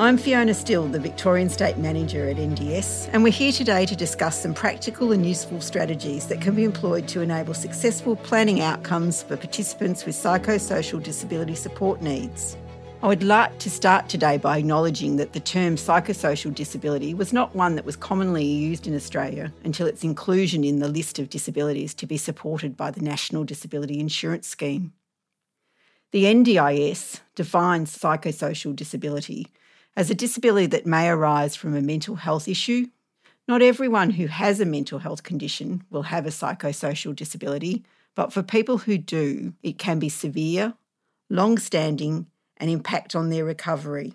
I'm Fiona Still, the Victorian State Manager at NDIS, and we're here today to discuss some practical and useful strategies that can be employed to enable successful planning outcomes for participants with psychosocial disability support needs. I would like to start today by acknowledging that the term psychosocial disability was not one that was commonly used in Australia until its inclusion in the list of disabilities to be supported by the National Disability Insurance Scheme. The NDIS defines psychosocial disability as a disability that may arise from a mental health issue. Not everyone who has a mental health condition will have a psychosocial disability, but for people who do, it can be severe, long standing, and impact on their recovery,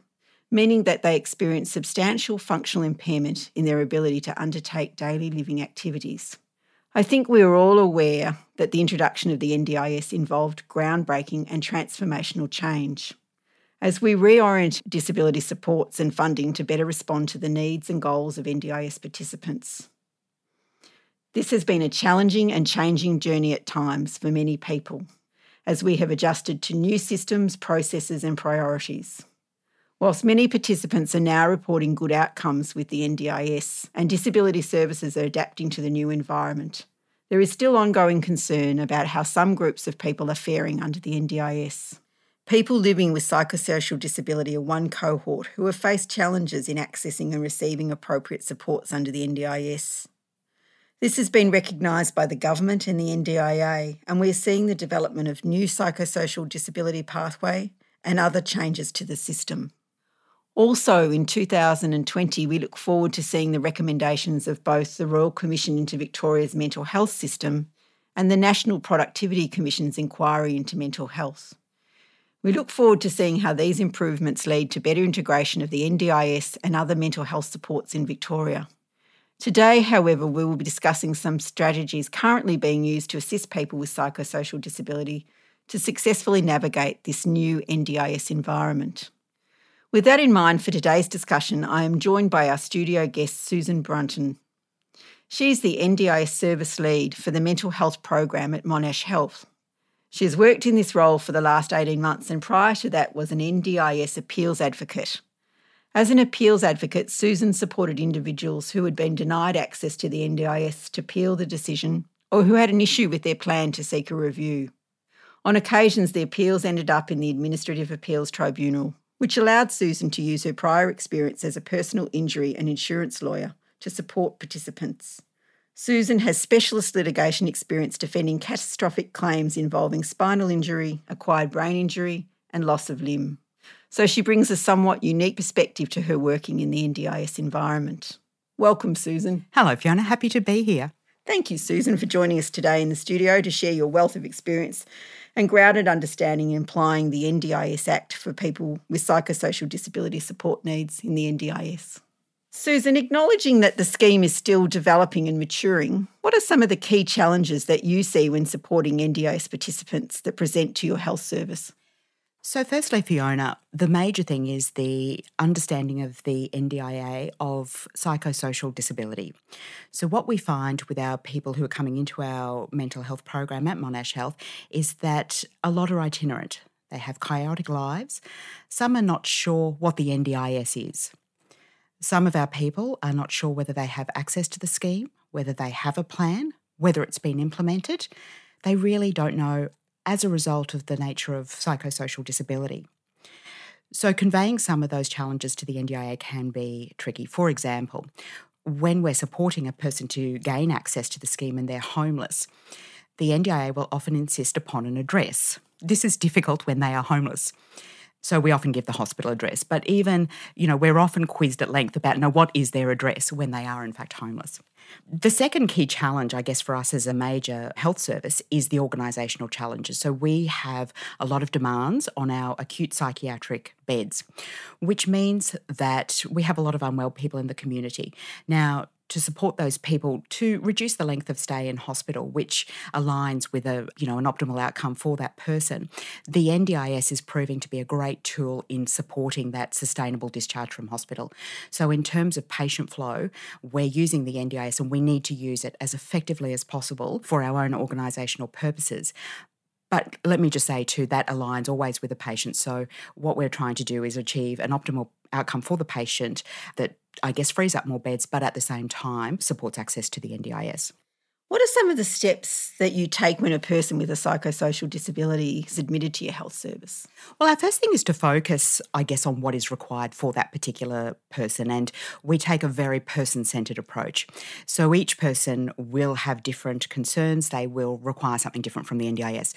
meaning that they experience substantial functional impairment in their ability to undertake daily living activities. I think we are all aware that the introduction of the NDIS involved groundbreaking and transformational change as we reorient disability supports and funding to better respond to the needs and goals of NDIS participants. This has been a challenging and changing journey at times for many people, as we have adjusted to new systems, processes, and priorities. Whilst many participants are now reporting good outcomes with the NDIS and disability services are adapting to the new environment, there is still ongoing concern about how some groups of people are faring under the NDIS. People living with psychosocial disability are one cohort who have faced challenges in accessing and receiving appropriate supports under the NDIS. This has been recognised by the government and the NDIA, and we are seeing the development of new psychosocial disability pathway and other changes to the system. Also, in 2020, we look forward to seeing the recommendations of both the Royal Commission into Victoria's mental health system and the National Productivity Commission's inquiry into mental health. We look forward to seeing how these improvements lead to better integration of the NDIS and other mental health supports in Victoria. Today, however, we will be discussing some strategies currently being used to assist people with psychosocial disability to successfully navigate this new NDIS environment. With that in mind, for today's discussion, I am joined by our studio guest, Susan Brunton. She's the NDIS service lead for the mental health program at Monash Health. She has worked in this role for the last 18 months and prior to that was an NDIS appeals advocate. As an appeals advocate, Susan supported individuals who had been denied access to the NDIS to appeal the decision or who had an issue with their plan to seek a review. On occasions, the appeals ended up in the Administrative Appeals Tribunal, which allowed Susan to use her prior experience as a personal injury and insurance lawyer to support participants. Susan has specialist litigation experience defending catastrophic claims involving spinal injury, acquired brain injury, and loss of limb. So she brings a somewhat unique perspective to her working in the NDIS environment. Welcome, Susan. Hello, Fiona. Happy to be here. Thank you, Susan, for joining us today in the studio to share your wealth of experience and grounded understanding in applying the NDIS Act for people with psychosocial disability support needs in the NDIS. Susan, acknowledging that the scheme is still developing and maturing, what are some of the key challenges that you see when supporting NDIS participants that present to your health service? So, firstly, Fiona, the major thing is the understanding of the NDIA of psychosocial disability. So, what we find with our people who are coming into our mental health program at Monash Health is that a lot are itinerant. They have chaotic lives. Some are not sure what the NDIS is. Some of our people are not sure whether they have access to the scheme, whether they have a plan, whether it's been implemented. They really don't know as a result of the nature of psychosocial disability. So, conveying some of those challenges to the NDIA can be tricky. For example, when we're supporting a person to gain access to the scheme and they're homeless, the NDIA will often insist upon an address. This is difficult when they are homeless. So we often give the hospital address. But even, you know, we're often quizzed at length about, now, what is their address when they are in fact homeless? The second key challenge, I guess, for us as a major health service is the organisational challenges. So we have a lot of demands on our acute psychiatric beds, which means that we have a lot of unwell people in the community. Now, to support those people to reduce the length of stay in hospital, which aligns with a you know an optimal outcome for that person. The NDIS is proving to be a great tool in supporting that sustainable discharge from hospital. So in terms of patient flow, we're using the NDIS and we need to use it as effectively as possible for our own organisational purposes. But let me just say, too, that aligns always with the patient. So, what we're trying to do is achieve an optimal outcome for the patient that I guess frees up more beds, but at the same time supports access to the NDIS. What are some of the steps that you take when a person with a psychosocial disability is admitted to your health service? Well, our first thing is to focus, I guess, on what is required for that particular person. And we take a very person centered approach. So each person will have different concerns, they will require something different from the NDIS.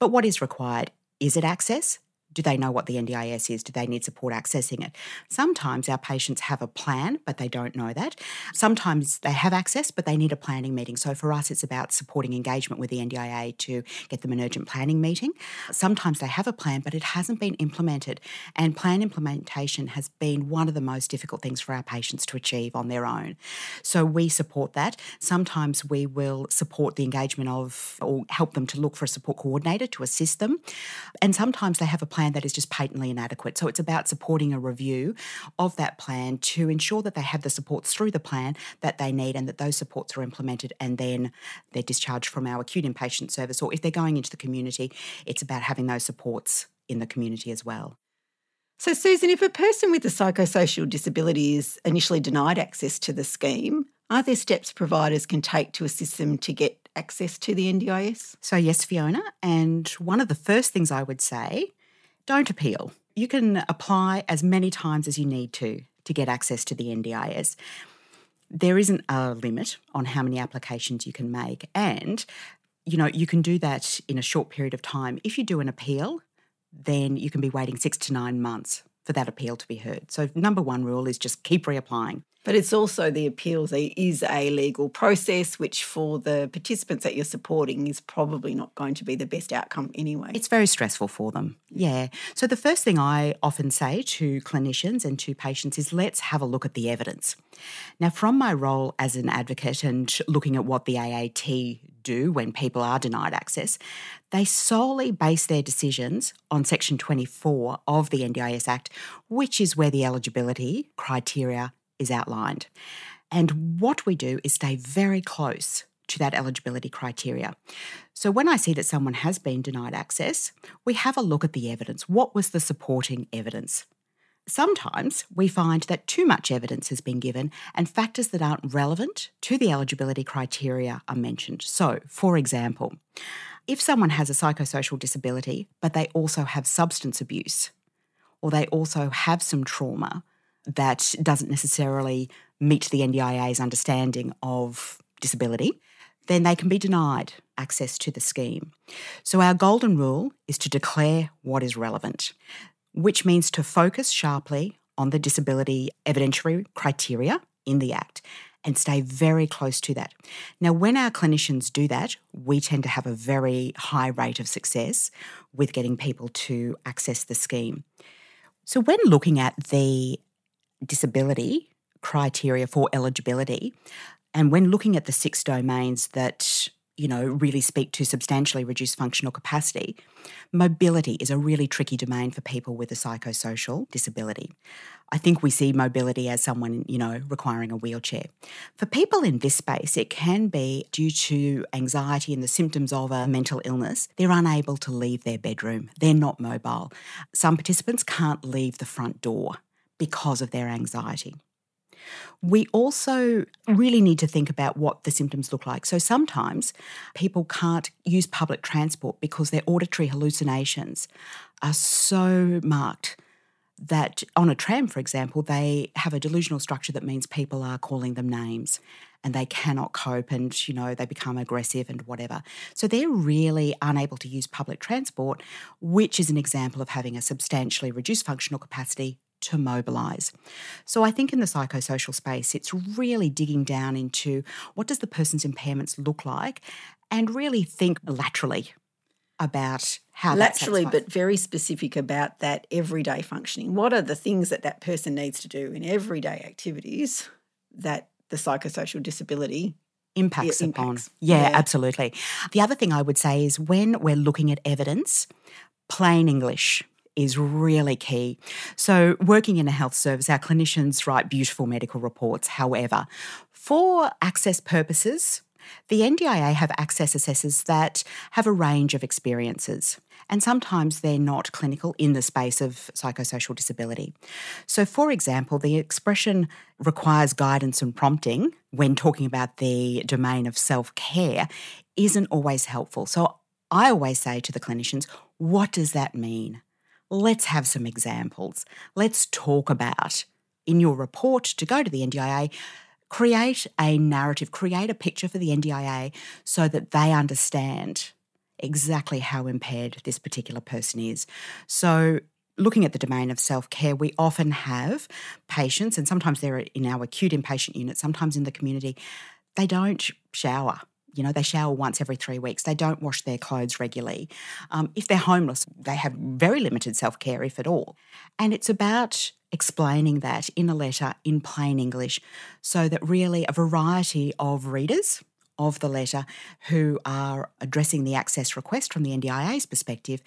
But what is required? Is it access? Do they know what the NDIS is? Do they need support accessing it? Sometimes our patients have a plan, but they don't know that. Sometimes they have access, but they need a planning meeting. So for us, it's about supporting engagement with the NDIA to get them an urgent planning meeting. Sometimes they have a plan, but it hasn't been implemented. And plan implementation has been one of the most difficult things for our patients to achieve on their own. So we support that. Sometimes we will support the engagement of or help them to look for a support coordinator to assist them. And sometimes they have a plan plan that is just patently inadequate. So it's about supporting a review of that plan to ensure that they have the supports through the plan that they need and that those supports are implemented and then they're discharged from our acute inpatient service. Or if they're going into the community, it's about having those supports in the community as well. So, Susan, if a person with a psychosocial disability is initially denied access to the scheme, are there steps providers can take to assist them to get access to the NDIS? So, yes, Fiona. And one of the first things I would say don't appeal. You can apply as many times as you need to to get access to the NDIS. There isn't a limit on how many applications you can make. And, you know, you can do that in a short period of time. If you do an appeal, then you can be waiting six to nine months for that appeal to be heard. So, number one rule is just keep reapplying. But it's also the appeals is a legal process, which for the participants that you're supporting is probably not going to be the best outcome anyway. It's very stressful for them. Yeah. So the first thing I often say to clinicians and to patients is let's have a look at the evidence. Now, from my role as an advocate and looking at what the AAT do when people are denied access, they solely base their decisions on Section 24 of the NDIS Act, which is where the eligibility criteria is outlined. And what we do is stay very close to that eligibility criteria. So when I see that someone has been denied access, we have a look at the evidence. What was the supporting evidence? Sometimes we find that too much evidence has been given and factors that aren't relevant to the eligibility criteria are mentioned. So, for example, if someone has a psychosocial disability, but they also have substance abuse, or they also have some trauma, that doesn't necessarily meet the NDIA's understanding of disability, then they can be denied access to the scheme. So, our golden rule is to declare what is relevant, which means to focus sharply on the disability evidentiary criteria in the Act and stay very close to that. Now, when our clinicians do that, we tend to have a very high rate of success with getting people to access the scheme. So, when looking at the disability criteria for eligibility. And when looking at the six domains that you know, really speak to substantially reduced functional capacity, mobility is a really tricky domain for people with a psychosocial disability. I think we see mobility as someone, you know, requiring a wheelchair. For people in this space, it can be due to anxiety and the symptoms of a mental illness. They're unable to leave their bedroom. They're not mobile. Some participants can't leave the front door because of their anxiety. We also really need to think about what the symptoms look like. So sometimes people can't use public transport because their auditory hallucinations are so marked that on a tram, for example, they have a delusional structure that means people are calling them names and they cannot cope and, you know, they become aggressive and whatever. So they're really unable to use public transport, which is an example of having a substantially reduced functional capacity to mobilize. So I think in the psychosocial space, it's really digging down into what does the person's impairments look like and really think laterally about how laterally but very specific about that everyday functioning. What are the things that that person needs to do in everyday activities that the psychosocial disability impacts, upon. yeah, yeah. absolutely. The other thing i would say is when we're looking at evidence plain english is really key. So, working in a health service, our clinicians write beautiful medical reports. However, for access purposes, The NDIA have access assessors that have a range of experiences, and sometimes they're not clinical in the space of psychosocial disability. So, for example, the expression requires guidance and prompting when talking about the domain of self care isn't always helpful. So, I always say to the clinicians, what does that mean? Let's have some examples. Let's talk about in your report to go to the NDIA create a narrative, create a picture for the NDIA so that they understand exactly how impaired this particular person is. So, looking at the domain of self care, we often have patients, and sometimes they're in our acute inpatient unit, sometimes in the community, they don't shower. You know, they shower once every three weeks. They don't wash their clothes regularly. Um, if they're homeless, they have very limited self care, if at all. And it's about explaining that in a letter in plain English so that really a variety of readers of the letter who are addressing the access request from the NDIA's perspective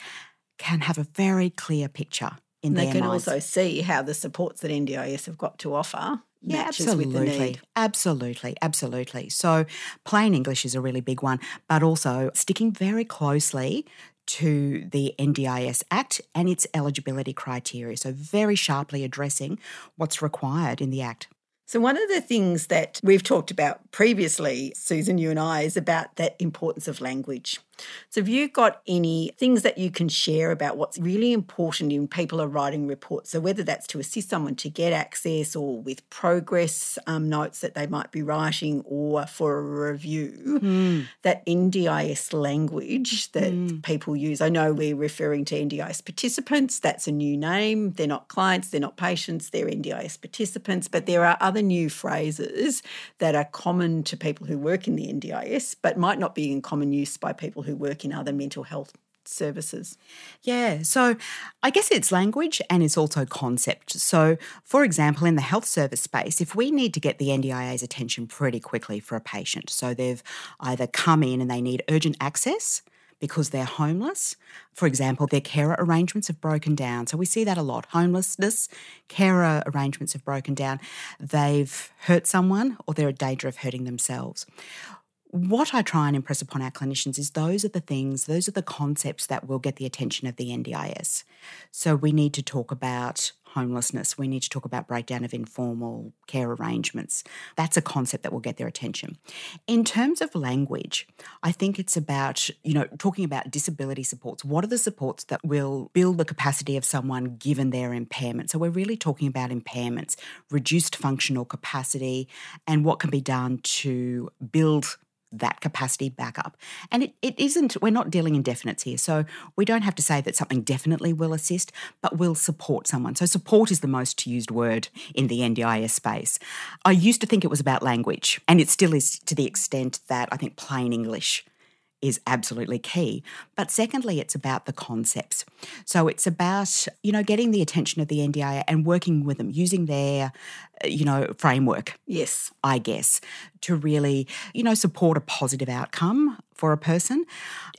can have a very clear picture in they their can minds. also see how the supports that NDIS have got to offer Yeah, absolutely. with the need. Absolutely, absolutely. So, plain English is a really big one, but also sticking very closely to the NDIS Act and its eligibility criteria. So, very sharply addressing what's required in the Act. So, one of the things that we've talked about previously, Susan, you and I, is about that importance of language. So, have you got any things that you can share about what's really important in people are writing reports? So, whether that's to assist someone to get access or with progress um, notes that they might be writing or for a review, that NDIS language that people use. I know we're referring to NDIS participants, that's a new name. They're not clients, they're not patients, they're NDIS participants, but there are other new phrases that are common to people who work in the NDIS, but might not be in common use by people who work in other mental health services. Yeah, so I guess it's language and it's also concept. So, for example, in the health service space, if we need to get the NDIA's attention pretty quickly for a patient, so they've either come in and they need urgent access because they're homeless. For example, their carer arrangements have broken down. So we see that a lot. Homelessness, carer arrangements have broken down. They've hurt someone or they're in danger of hurting themselves what I try and impress upon our clinicians is those are the things, those are the concepts that will get the attention of the NDIS. So we need to talk about homelessness, we need to talk about breakdown of informal care arrangements. That's a concept that will get their attention. In terms of language, I think it's about, you know, talking about disability supports. What are the supports that will build the capacity of someone given their impairment? So we're really talking about impairments, reduced functional capacity, and what can be done to build that capacity back up. And it, it isn't, we're not dealing in definites here. So we don't have to say that something definitely will assist, but will support someone. So support is the most used word in the NDIS space. I used to think it was about language, and it still is to the extent that I think plain English is absolutely key. But secondly, it's about the concepts. So it's about, you know, getting the attention of the NDIA and working with them, using their, you know, framework, Yes. I guess, to really, you know, support a positive outcome for a person.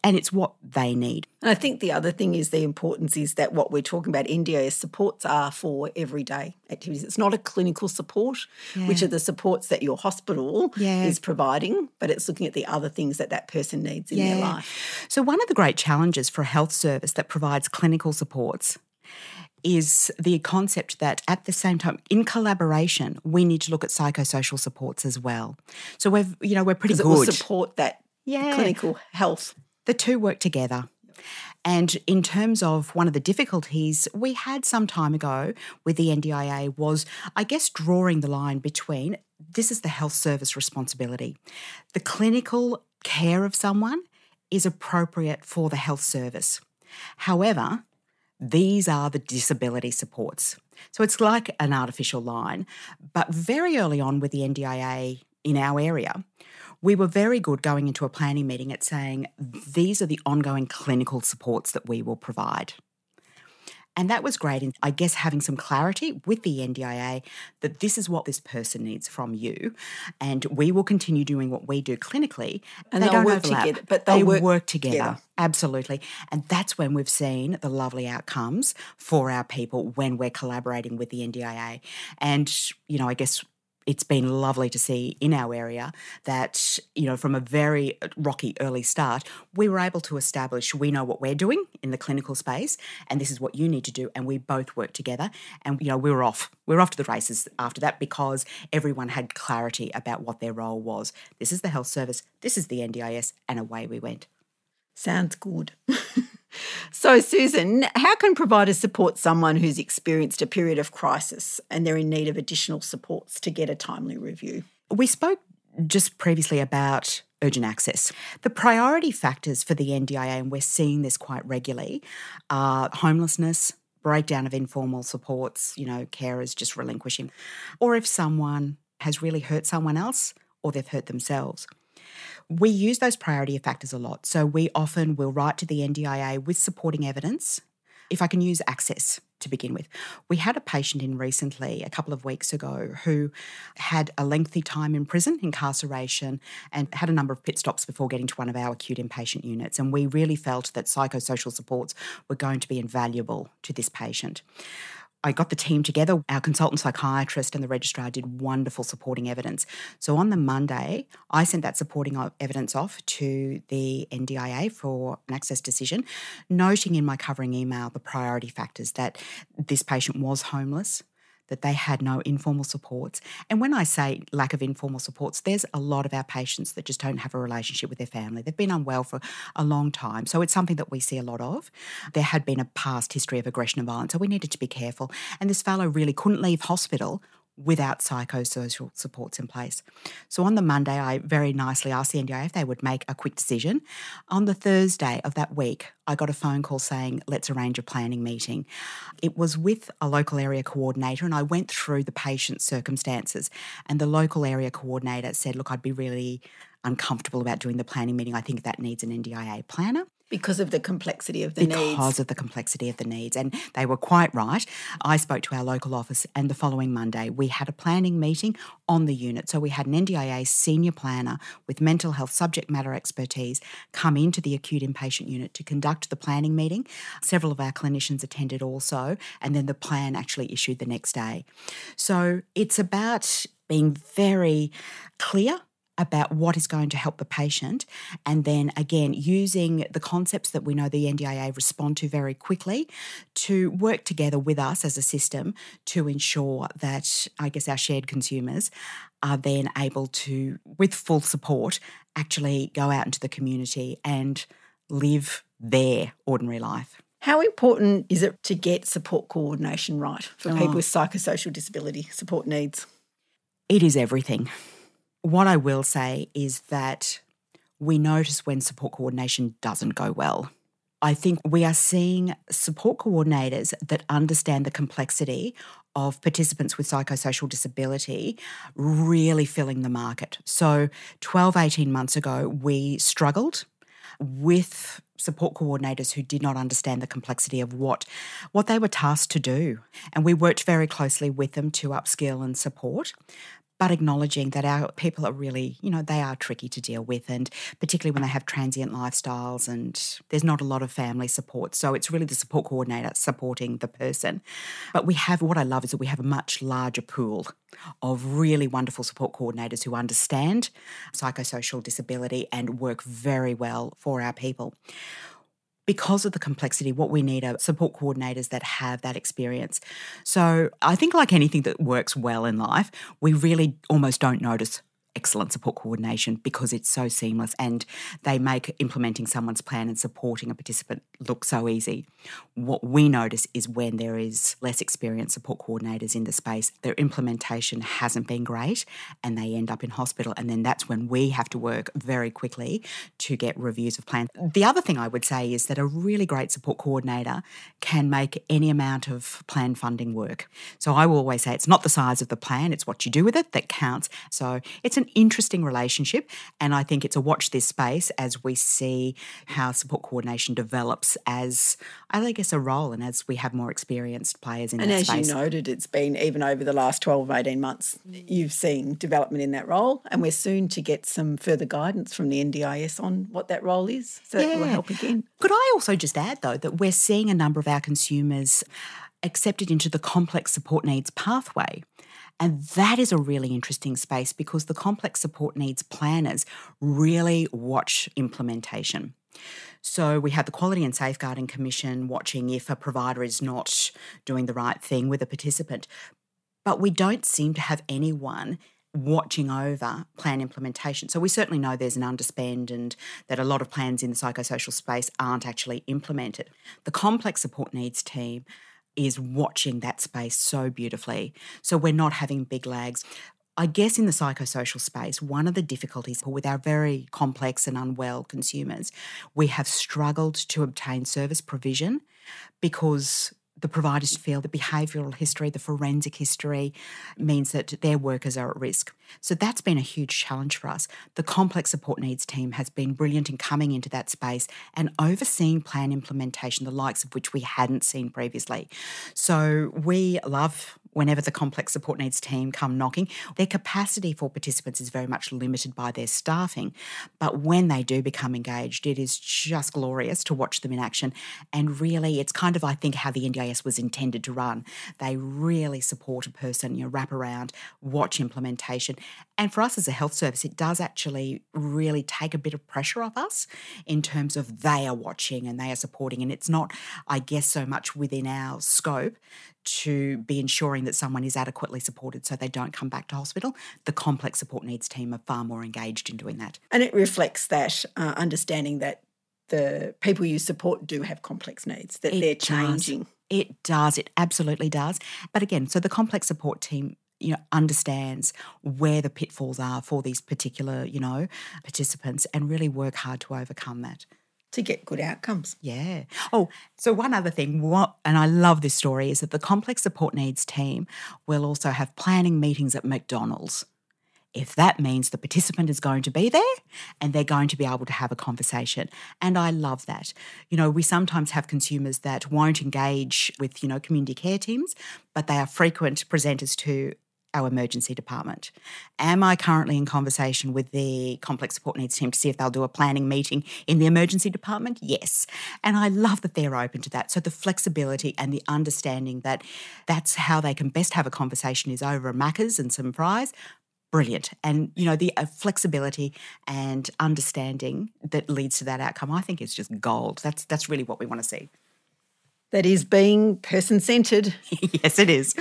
And it's what they need. And I think the other thing is the importance is that what we're talking about NDIS supports are for everyday activities. It's not a clinical support, which are the supports that your hospital Yeah. is providing, but it's looking at the other things that that person needs in their life. So, one of the great challenges for a health service that provides clinical supports is the concept that at the same time, in collaboration, we need to look at psychosocial supports as well. So we've, you know, we're pretty Because it will support that Yeah. clinical health. the two work together. And in terms of one of the difficulties we had some time ago with the NDIA was, I guess, drawing the line between this is the health service responsibility. The clinical care of someone is appropriate for the health service. However, these are the disability supports. So it's like an artificial line. But very early on with the NDIA in our area, we were very good going into a planning meeting at saying these are the ongoing clinical supports that we will provide. And that was great in, I guess, having some clarity with the NDIA that this is what this person needs from you. And we will continue doing what we do clinically. And they don't work overlap. together, but they they'll work together. together. Absolutely. And that's when we've seen the lovely outcomes for our people when we're collaborating with the NDIA. And, you know, I guess it's been lovely to see in our area that, you know, from a very rocky early start, we were able to establish we know what we're doing in the clinical space and this is what you need to do. And we both work together. And, you know, we were off. We were off to the races after that because everyone had clarity about what their role was. This is the health service, this is the NDIS, and away we went. Sounds good. so, Susan, how can providers support someone who's experienced a period of crisis and they're in need of additional supports to get a timely review? We spoke just previously about urgent access. The priority factors for the NDIA, and we're seeing this quite regularly, are homelessness, breakdown of informal supports, you know, carers just relinquishing, or if someone has really hurt someone else or they've hurt themselves we use those priority factors a lot. So we often will write to the NDIA with supporting evidence. If I can use access to begin with, we had a patient in recently, a couple of weeks ago, who had a lengthy time in prison, incarceration, and had a number of pit stops before getting to one of our acute inpatient units. And we really felt that psychosocial supports were going to be invaluable to this patient. I got the team together. Our consultant psychiatrist and the registrar did wonderful supporting evidence. So on the Monday, I sent that supporting evidence off to the NDIA for an access decision, noting in my covering email the priority factors that this patient was homeless, that they had no informal supports. And when I say lack of informal supports, there's a lot of our patients that just don't have a relationship with their family. They've been unwell for a long time. So it's something that we see a lot of. There had been a past history of aggression and violence, so we needed to be careful. And this fellow really couldn't leave hospital without psychosocial supports in place. So on the Monday, I very nicely asked the NDIA if they would make a quick decision. On the Thursday of that week, I got a phone call saying, let's arrange a planning meeting. It was with a local area coordinator, and I went through the patient's circumstances. And the local area coordinator said, look, I'd be really uncomfortable about doing the planning meeting. I think that needs an NDIA planner. Because of the complexity of the because needs. Because of the complexity of the needs. And they were quite right. I spoke to our local office, and the following Monday, we had a planning meeting on the unit. So we had an NDIA senior planner with mental health subject matter expertise come into the acute inpatient unit to conduct the planning meeting. Several of our clinicians attended also, and then the plan actually issued the next day. So it's about being very clear about what is going to help the patient. And then again, using the concepts that we know the NDIA respond to very quickly to work together with us as a system to ensure that, I guess, our shared consumers are then able to, with full support, actually go out into the community and live their ordinary life. How important is it to get support coordination right for oh. people with psychosocial disability support needs? It is everything. What I will say is that we notice when support coordination doesn't go well. I think we are seeing support coordinators that understand the complexity of participants with psychosocial disability really filling the market. So 12, 18 months ago, we struggled with support coordinators who did not understand the complexity of what what they were tasked to do and we worked very closely with them to upskill and support but acknowledging that our people are really, you know, they are tricky to deal with, and particularly when they have transient lifestyles and there's not a lot of family support. So it's really the support coordinator supporting the person. But we have what I love is that we have a much larger pool of really wonderful support coordinators who understand psychosocial disability and work very well for our people because of the complexity, what we need are support coordinators that have that experience. So I think, like anything that works well in life, we really almost don't notice excellent support coordination because it's so seamless and they make implementing someone's plan and supporting a participant look so easy. What we notice is when there is less experienced support coordinators in the space, their implementation hasn't been great and they end up in hospital. And then that's when we have to work very quickly to get reviews of plans. The other thing I would say is that a really great support coordinator can make any amount of plan funding work. So I will always say it's not the size of the plan, it's what you do with it that counts. So it's an interesting relationship. And I think it's a watch this space as we see how support coordination develops as, I guess, a role and as we have more experienced players in and that space. And as you noted, it's been even over the last 12, 18 months, you've seen development in that role. And we're soon to get some further guidance from the NDIS on what that role is. So yeah. that will help again. Could I also just add, though, that we're seeing a number of our consumers accepted into the complex support needs pathway. And that is a really interesting space because the complex support needs planners really watch implementation. So we have the Quality and Safeguarding Commission watching if a provider is not doing the right thing with a participant. But we don't seem to have anyone watching over plan implementation. So we certainly know there's an underspend and that a lot of plans in the psychosocial space aren't actually implemented. The complex support needs team is watching that space so beautifully. So we're not having big lags. I guess in the psychosocial space, one of the difficulties with our very complex and unwell consumers, we have struggled to obtain service provision because the providers feel the behavioural history, the forensic history means that their workers are at risk. So that's been a huge challenge for us. The complex support needs team has been brilliant in coming into that space and overseeing plan implementation, the likes of which we hadn't seen previously. So we love whenever the complex support needs team come knocking. Their capacity for participants is very much limited by their staffing, but when they do become engaged, it is just glorious to watch them in action. And really, it's kind of, I think, how the NDIS was intended to run. They really support a person, you know, wrap around, watch implementation. And for us as a health service, it does actually really take a bit of pressure off us in terms of they are watching and they are supporting. And it's not, I guess, so much within our scope to be ensuring that someone is adequately supported so they don't come back to hospital. The complex support needs team are far more engaged in doing that. And it reflects that uh, understanding that the people you support do have complex needs, that it they're changing. Does. It does, it absolutely does. But again, so the complex support team you know understands where the pitfalls are for these particular you know participants and really work hard to overcome that to get good outcomes. Yeah. Oh, so one other thing, what and I love this story is that the complex support needs team will also have planning meetings at McDonald's. If that means the participant is going to be there and they're going to be able to have a conversation. And I love that. You know, we sometimes have consumers that won't engage with, you know, community care teams, but they are frequent presenters to our emergency department? Am I currently in conversation with the complex support needs team to see if they'll do a planning meeting in the emergency department? Yes. And I love that they're open to that. So the flexibility and the understanding that that's how they can best have a conversation is over a Macca's and some fries. Brilliant. And, you know, the uh, flexibility and understanding that leads to that outcome, I think is just gold. That's, that's really what we want to see. That is being person centered. yes, it is.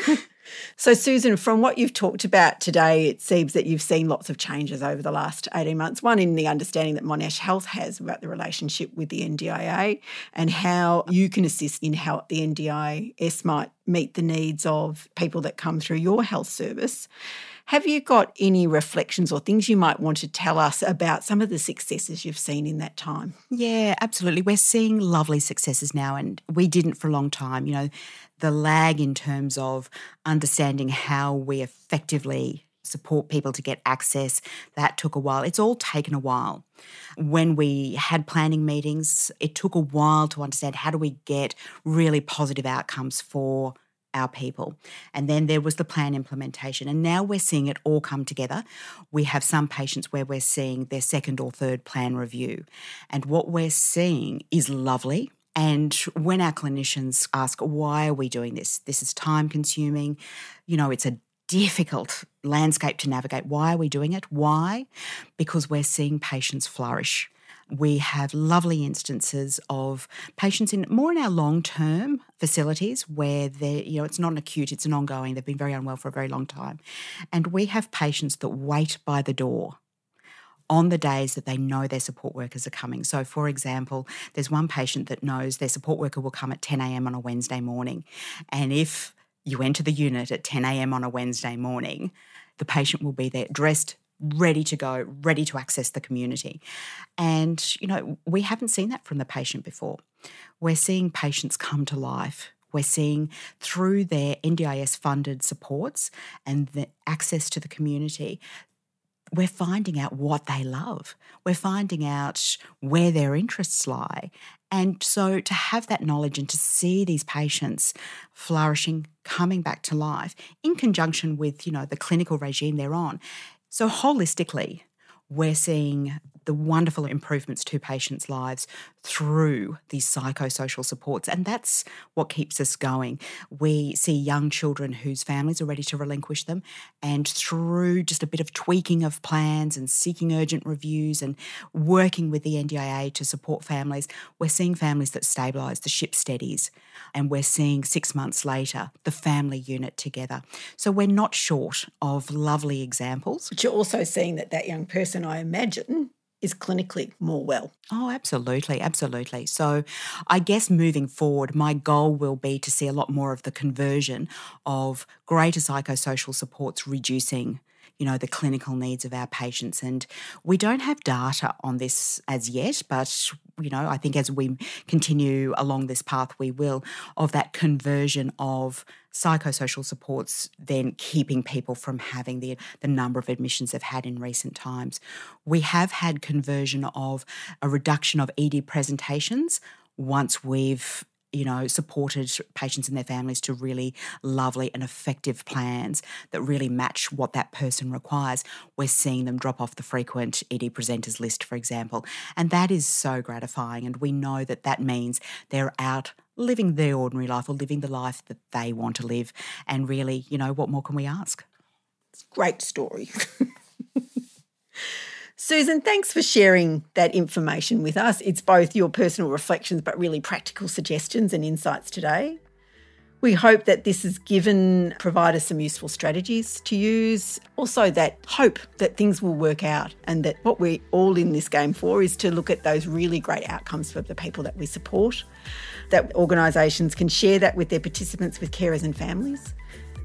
So, Susan, from what you've talked about today, it seems that you've seen lots of changes over the last 18 months. One, in the understanding that Monash Health has about the relationship with the NDIA and how you can assist in how the NDIS might meet the needs of people that come through your health service. Have you got any reflections or things you might want to tell us about some of the successes you've seen in that time? Yeah, absolutely. We're seeing lovely successes now, and we didn't for a long time. You know, the lag in terms of understanding how we effectively support people to get access. That took a while. It's all taken a while. When we had planning meetings, it took a while to understand how do we get really positive outcomes for our people. And then there was the plan implementation. And now we're seeing it all come together. We have some patients where we're seeing their second or third plan review. And what we're seeing is lovely. And when our clinicians ask, why are we doing this? This is time consuming. You know, it's a difficult landscape to navigate. Why are we doing it? Why? Because we're seeing patients flourish we have lovely instances of patients in more in our long term facilities where they you know it's not an acute it's an ongoing they've been very unwell for a very long time and we have patients that wait by the door on the days that they know their support workers are coming. So, for example, there's one patient that knows their support worker will come at 10 a.m. on a Wednesday morning. And if you enter the unit at 10 a.m. on a Wednesday morning, the patient will be there dressed ready to go, ready to access the community. And, you know, we haven't seen that from the patient before. We're seeing patients come to life. We're seeing through their NDIS funded supports and the access to the community, we're finding out what they love. We're finding out where their interests lie. And so to have that knowledge and to see these patients flourishing, coming back to life in conjunction with, you know, the clinical regime they're on, so, holistically, we're seeing the wonderful improvements to patients' lives through these psychosocial supports. And that's what keeps us going. We see young children whose families are ready to relinquish them. And through just a bit of tweaking of plans and seeking urgent reviews and working with the NDIA to support families, we're seeing families that stabilise, the ship steadies. And we're seeing six months later the family unit together. So we're not short of lovely examples. But you're also seeing that that young person, I imagine, is clinically more well. Oh, absolutely, absolutely. So, I guess moving forward, my goal will be to see a lot more of the conversion of greater psychosocial supports reducing you know, the clinical needs of our patients. And we don't have data on this as yet, but, you know, I think as we continue along this path, we will, of that conversion of psychosocial supports then keeping people from having the, the number of admissions they've had in recent times. We have had conversion of a reduction of ED presentations once we've you know, supported patients and their families to really lovely and effective plans that really match what that person requires, we're seeing them drop off the frequent ED presenters list, for example. And that is so gratifying. And we know that that means they're out living their ordinary life or living the life that they want to live. And really, you know, what more can we ask? It's a great story. Susan, thanks for sharing that information with us. It's both your personal reflections, but really practical suggestions and insights today. We hope that this has given providers some useful strategies to use. Also, that hope that things will work out and that what we're all in this game for is to look at those really great outcomes for the people that we support. That organisations can share that with their participants, with carers and families,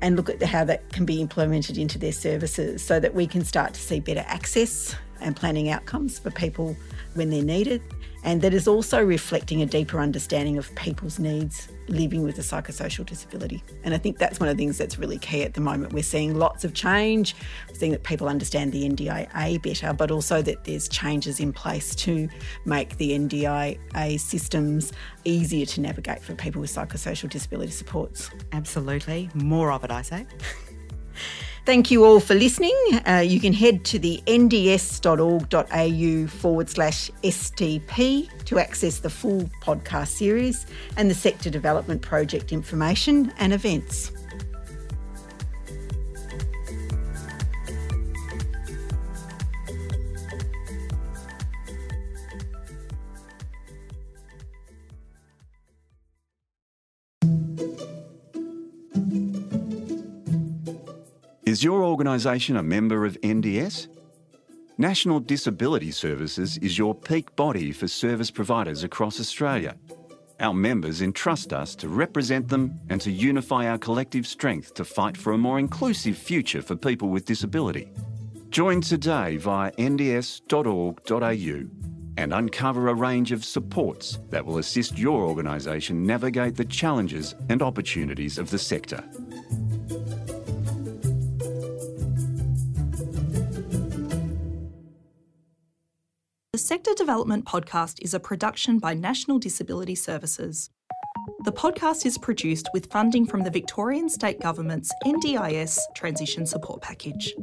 and look at how that can be implemented into their services so that we can start to see better access and planning outcomes for people when they're needed. And that is also reflecting a deeper understanding of people's needs living with a psychosocial disability. And I think that's one of the things that's really key at the moment. We're seeing lots of change, we're seeing that people understand the NDIA better, but also that there's changes in place to make the NDIA systems easier to navigate for people with psychosocial disability supports. Absolutely. More of it, I say. Thank you all for listening. Uh, you can head to the nds.org.au forward slash SDP to access the full podcast series and the sector development project information and events. Is your organisation a member of NDS? National Disability Services is your peak body for service providers across Australia. Our members entrust us to represent them and to unify our collective strength to fight for a more inclusive future for people with disability. Join today via nds.org.au and uncover a range of supports that will assist your organisation navigate the challenges and opportunities of the sector. The Sector Development Podcast is a production by National Disability Services. The podcast is produced with funding from the Victorian State Government's NDIS Transition Support Package.